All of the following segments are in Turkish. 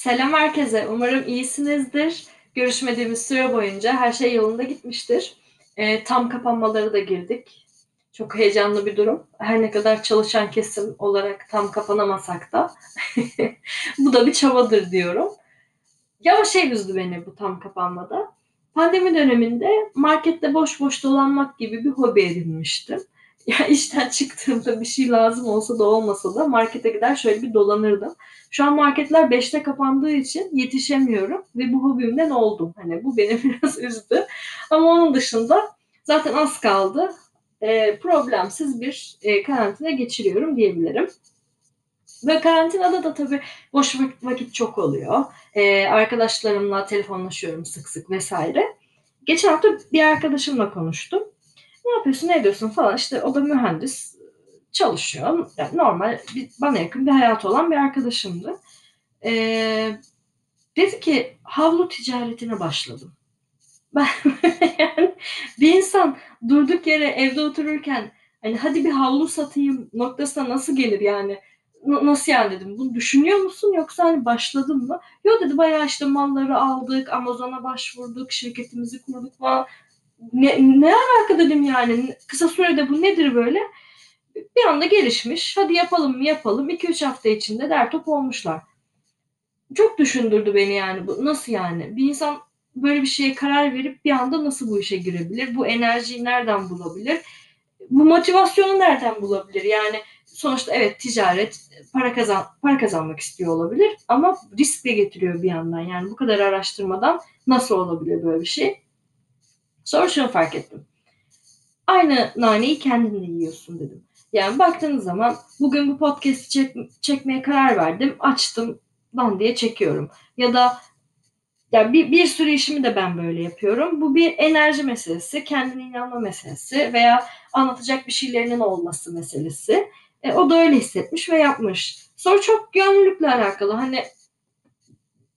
Selam herkese. Umarım iyisinizdir. Görüşmediğimiz süre boyunca her şey yolunda gitmiştir. E, tam kapanmaları da girdik. Çok heyecanlı bir durum. Her ne kadar çalışan kesim olarak tam kapanamasak da bu da bir çabadır diyorum. Ya şey üzdü beni bu tam kapanmada. Pandemi döneminde markette boş boş dolanmak gibi bir hobi edinmiştim. Ya işten çıktığımda bir şey lazım olsa da olmasa da markete gider şöyle bir dolanırdım. Şu an marketler 5'te kapandığı için yetişemiyorum ve bu hobimden oldum. Hani bu beni biraz üzdü. Ama onun dışında zaten az kaldı. E, problemsiz bir e, karantina geçiriyorum diyebilirim. Ve karantinada da tabii boş vakit çok oluyor. E, arkadaşlarımla telefonlaşıyorum sık sık vesaire. Geçen hafta bir arkadaşımla konuştum. Ne yapıyorsun, ne ediyorsun falan. İşte o da mühendis çalışıyor. Yani normal bir, bana yakın bir hayat olan bir arkadaşımdı. Ee, dedi ki havlu ticaretine başladım. Ben yani bir insan durduk yere evde otururken hani hadi bir havlu satayım noktasına nasıl gelir yani? Nasıl yani dedim. Bunu düşünüyor musun yoksa hani başladın mı? Yok dedi bayağı işte malları aldık, Amazon'a başvurduk, şirketimizi kurduk falan. Ne, ne alaka dedim yani. Kısa sürede bu nedir böyle? bir anda gelişmiş. Hadi yapalım mı yapalım. 2-3 hafta içinde der top olmuşlar. Çok düşündürdü beni yani bu. Nasıl yani? Bir insan böyle bir şeye karar verip bir anda nasıl bu işe girebilir? Bu enerjiyi nereden bulabilir? Bu motivasyonu nereden bulabilir? Yani sonuçta evet ticaret para kazan para kazanmak istiyor olabilir ama risk de getiriyor bir yandan. Yani bu kadar araştırmadan nasıl olabilir böyle bir şey? Sonra şunu fark ettim. Aynı naneyi kendin de yiyorsun dedim. Yani baktığınız zaman bugün bu podcast'i çek, çekmeye karar verdim. Açtım dan diye çekiyorum. Ya da yani bir, bir sürü işimi de ben böyle yapıyorum. Bu bir enerji meselesi, kendine inanma meselesi veya anlatacak bir şeylerinin olması meselesi. E, o da öyle hissetmiş ve yapmış. Sonra çok gönüllülükle alakalı. Hani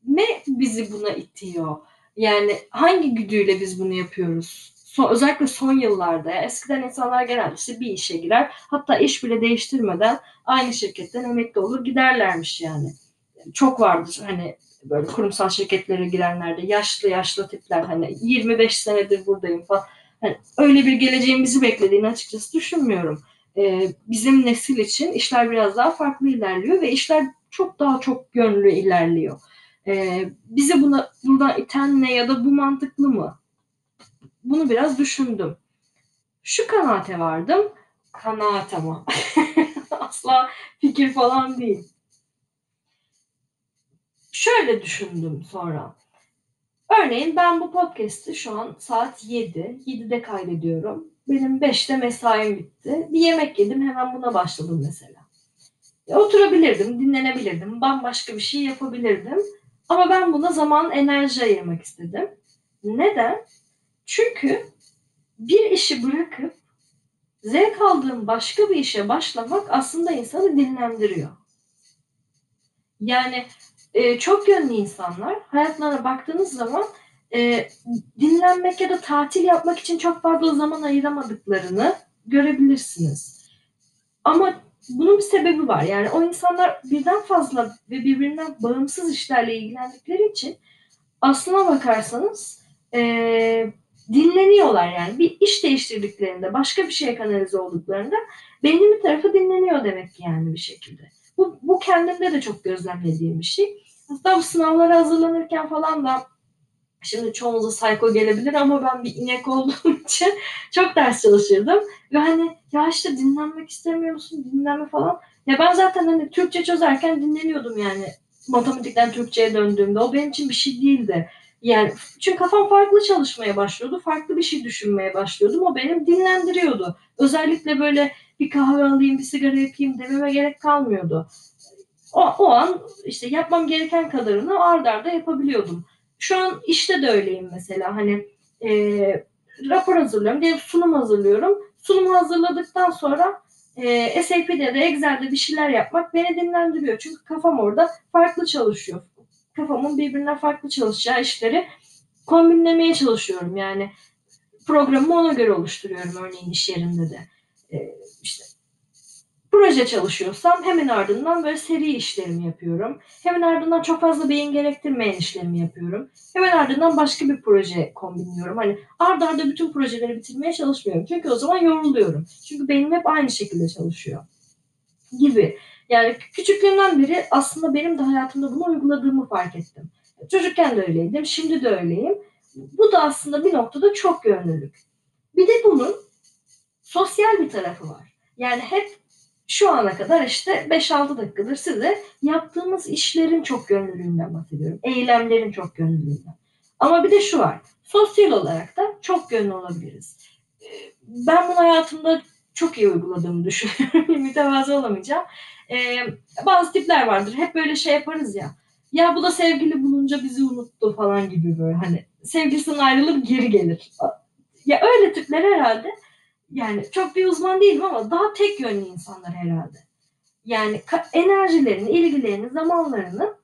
ne bizi buna itiyor? Yani hangi güdüyle biz bunu yapıyoruz? son, özellikle son yıllarda eskiden insanlar genelde işte bir işe girer hatta iş bile değiştirmeden aynı şirketten emekli olur giderlermiş yani. Çok vardır hani böyle kurumsal şirketlere girenlerde yaşlı yaşlı tipler hani 25 senedir buradayım falan. Hani öyle bir geleceğin bizi beklediğini açıkçası düşünmüyorum. Ee, bizim nesil için işler biraz daha farklı ilerliyor ve işler çok daha çok yönlü ilerliyor. Ee, bizi buna buradan iten ne ya da bu mantıklı mı? bunu biraz düşündüm. Şu kanaate vardım. Kanaat ama. Asla fikir falan değil. Şöyle düşündüm sonra. Örneğin ben bu podcast'i şu an saat 7. 7'de kaydediyorum. Benim 5'te mesaim bitti. Bir yemek yedim hemen buna başladım mesela. Ya, oturabilirdim, dinlenebilirdim, bambaşka bir şey yapabilirdim. Ama ben buna zaman, enerji ayırmak istedim. Neden? Çünkü bir işi bırakıp zevk aldığım başka bir işe başlamak aslında insanı dinlendiriyor. Yani e, çok yönlü insanlar hayatlarına baktığınız zaman e, dinlenmek ya da tatil yapmak için çok fazla zaman ayıramadıklarını görebilirsiniz. Ama bunun bir sebebi var. Yani o insanlar birden fazla ve birbirinden bağımsız işlerle ilgilendikleri için aslına bakarsanız e, dinleniyorlar yani. Bir iş değiştirdiklerinde, başka bir şeye kanalize olduklarında beynin bir tarafı dinleniyor demek ki yani bir şekilde. Bu, bu kendimde de çok gözlemlediğim bir şey. Hatta bu sınavlara hazırlanırken falan da şimdi çoğumuza sayko gelebilir ama ben bir inek olduğum için çok ders çalışırdım. Ve hani ya işte dinlenmek istemiyor musun? Dinlenme falan. Ya ben zaten hani Türkçe çözerken dinleniyordum yani matematikten Türkçe'ye döndüğümde. O benim için bir şey değildi. Yani çünkü kafam farklı çalışmaya başlıyordu. Farklı bir şey düşünmeye başlıyordum. O benim dinlendiriyordu. Özellikle böyle bir kahve alayım, bir sigara yapayım dememe gerek kalmıyordu. O, o an işte yapmam gereken kadarını ard arda yapabiliyordum. Şu an işte de öyleyim mesela. Hani e, rapor hazırlıyorum diye sunum hazırlıyorum. Sunum hazırladıktan sonra e, SAP'de de Excel'de bir şeyler yapmak beni dinlendiriyor. Çünkü kafam orada farklı çalışıyor kafamın birbirinden farklı çalışacağı işleri kombinlemeye çalışıyorum. Yani programımı ona göre oluşturuyorum örneğin iş yerinde de. Ee, işte proje çalışıyorsam hemen ardından böyle seri işlerimi yapıyorum. Hemen ardından çok fazla beyin gerektirmeyen işlerimi yapıyorum. Hemen ardından başka bir proje kombinliyorum. Hani arda arda bütün projeleri bitirmeye çalışmıyorum. Çünkü o zaman yoruluyorum. Çünkü beynim hep aynı şekilde çalışıyor. Gibi. Yani küçüklüğümden beri aslında benim de hayatımda bunu uyguladığımı fark ettim. Çocukken de öyleydim, şimdi de öyleyim. Bu da aslında bir noktada çok yönlülük. Bir de bunun sosyal bir tarafı var. Yani hep şu ana kadar işte 5-6 dakikadır size yaptığımız işlerin çok gönüllülüğünden bahsediyorum. Eylemlerin çok gönüllülüğünden. Ama bir de şu var. Sosyal olarak da çok gönüllü olabiliriz. Ee, ben bunu hayatımda çok iyi uyguladığımı düşünüyorum. Mütevazı olamayacağım. Ee, bazı tipler vardır. Hep böyle şey yaparız ya. Ya bu da sevgili bulunca bizi unuttu falan gibi böyle hani sevgilisinden ayrılır geri gelir. Ya öyle tipler herhalde yani çok bir uzman değilim ama daha tek yönlü insanlar herhalde. Yani enerjilerini, ilgilerini, zamanlarını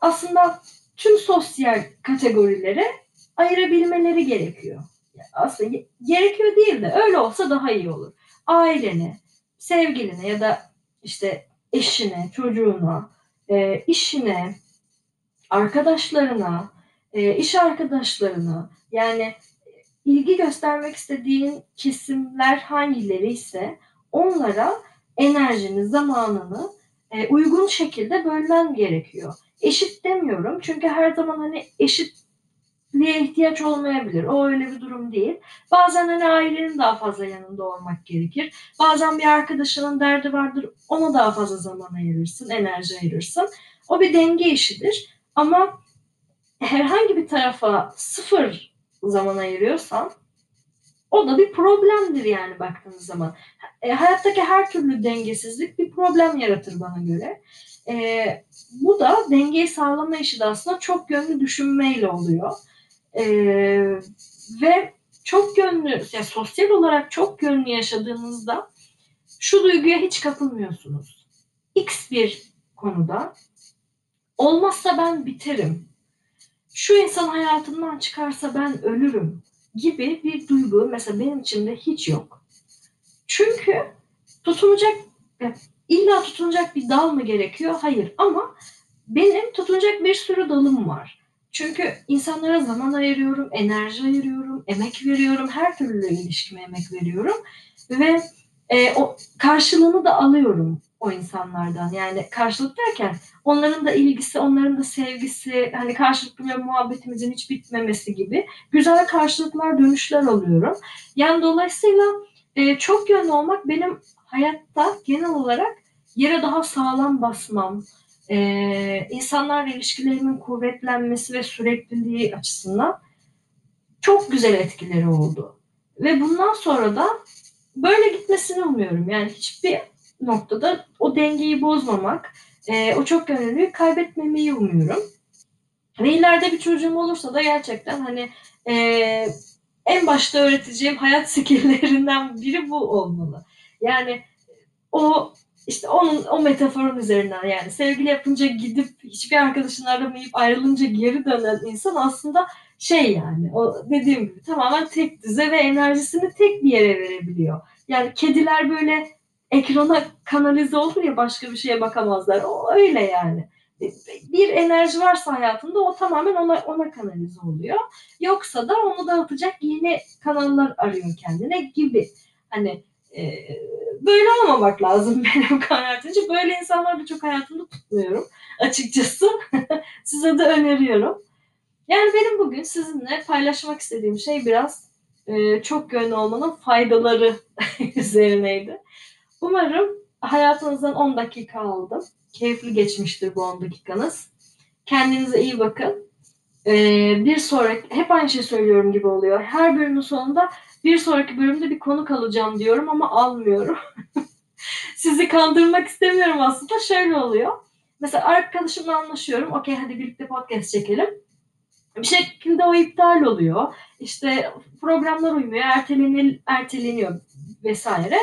aslında tüm sosyal kategorilere ayırabilmeleri gerekiyor. Aslında gerekiyor değil de öyle olsa daha iyi olur. Ailene, sevgiline ya da işte eşine, çocuğuna, e, işine, arkadaşlarına, e, iş arkadaşlarına yani ilgi göstermek istediğin kesimler hangileri ise onlara enerjini, zamanını e, uygun şekilde bölmen gerekiyor. Eşit demiyorum çünkü her zaman hani eşitliğe ihtiyaç olmayabilir. O öyle bir durum değil. Bazen hani ailenin daha fazla yanında olmak gerekir. Bazen bir arkadaşının derdi vardır. Ona daha fazla zaman ayırırsın, enerji ayırırsın. O bir denge işidir. Ama herhangi bir tarafa sıfır zaman ayırıyorsan o da bir problemdir yani baktığınız zaman. E, hayattaki her türlü dengesizlik bir problem yaratır bana göre. E, bu da dengeyi sağlama işi de aslında çok yönlü düşünmeyle oluyor. E, ve çok yönlü, yani sosyal olarak çok yönlü yaşadığınızda şu duyguya hiç kapılmıyorsunuz. X bir konuda olmazsa ben biterim şu insan hayatımdan çıkarsa ben ölürüm gibi bir duygu mesela benim içimde hiç yok. Çünkü tutunacak illa tutunacak bir dal mı gerekiyor? Hayır ama benim tutunacak bir sürü dalım var. Çünkü insanlara zaman ayırıyorum, enerji ayırıyorum, emek veriyorum, her türlü ilişkime emek veriyorum ve e, o karşılığını da alıyorum o insanlardan. Yani karşılık derken onların da ilgisi, onların da sevgisi, hani karşılıklı bir muhabbetimizin hiç bitmemesi gibi güzel karşılıklar, dönüşler alıyorum. Yani dolayısıyla e, çok yönlü olmak benim hayatta genel olarak yere daha sağlam basmam, e, insanlarla ilişkilerimin kuvvetlenmesi ve sürekliliği açısından çok güzel etkileri oldu. Ve bundan sonra da böyle gitmesini umuyorum. Yani hiçbir noktada o dengeyi bozmamak, e, o çok gönüllülüğü kaybetmemeyi umuyorum. Ve ileride bir çocuğum olursa da gerçekten hani e, en başta öğreteceğim hayat skillerinden biri bu olmalı. Yani o işte onun o metaforun üzerinden yani sevgili yapınca gidip hiçbir arkadaşını aramayıp ayrılınca geri dönen insan aslında şey yani o dediğim gibi tamamen tek düze ve enerjisini tek bir yere verebiliyor. Yani kediler böyle ekrana kanalize olur ya başka bir şeye bakamazlar. O öyle yani. Bir enerji varsa hayatında o tamamen ona ona kanalize oluyor. Yoksa da onu dağıtacak yeni kanallar arıyor kendine gibi. Hani e, böyle olmamak lazım benim kanaatimce. Böyle insanları da çok hayatımda tutmuyorum açıkçası. Size de öneriyorum. Yani benim bugün sizinle paylaşmak istediğim şey biraz e, çok yönlü olmanın faydaları üzerineydi. Umarım hayatınızdan 10 dakika aldım. Keyifli geçmiştir bu 10 dakikanız. Kendinize iyi bakın. Ee, bir sonraki, hep aynı şey söylüyorum gibi oluyor. Her bölümün sonunda bir sonraki bölümde bir konu kalacağım diyorum ama almıyorum. Sizi kandırmak istemiyorum aslında. Şöyle oluyor. Mesela arkadaşımla anlaşıyorum. Okey hadi birlikte podcast çekelim. Bir şekilde o iptal oluyor. İşte programlar uymuyor, erteleniyor, erteleniyor vesaire.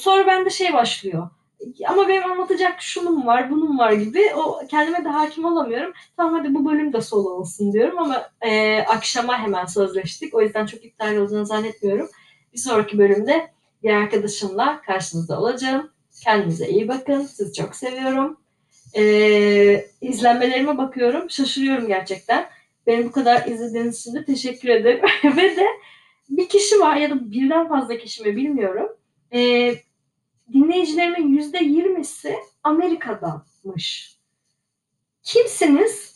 Sonra bende şey başlıyor. Ama benim anlatacak şunun var, bunun var gibi. O kendime de hakim olamıyorum. Tamam hadi bu bölüm de solo olsun diyorum ama e, akşama hemen sözleştik. O yüzden çok iptal olduğunu zannetmiyorum. Bir sonraki bölümde bir arkadaşımla karşınızda olacağım. Kendinize iyi bakın. Sizi çok seviyorum. Ee, izlenmelerime bakıyorum. Şaşırıyorum gerçekten. Beni bu kadar izlediğiniz için de teşekkür ederim. Ve de bir kişi var ya da birden fazla kişi mi bilmiyorum. Ee, dinleyicilerimin yüzde yirmisi Amerika'danmış. Kimsiniz?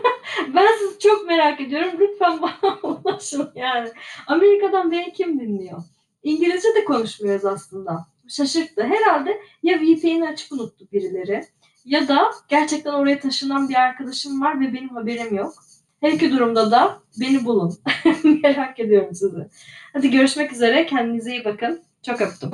ben sizi çok merak ediyorum. Lütfen bana ulaşın yani. Amerika'dan beni kim dinliyor? İngilizce de konuşmuyoruz aslında. Şaşırttı. Herhalde ya VPN'i açık unuttu birileri ya da gerçekten oraya taşınan bir arkadaşım var ve benim haberim yok. Her iki durumda da beni bulun. merak ediyorum sizi. Hadi görüşmek üzere. Kendinize iyi bakın. Çok öptüm.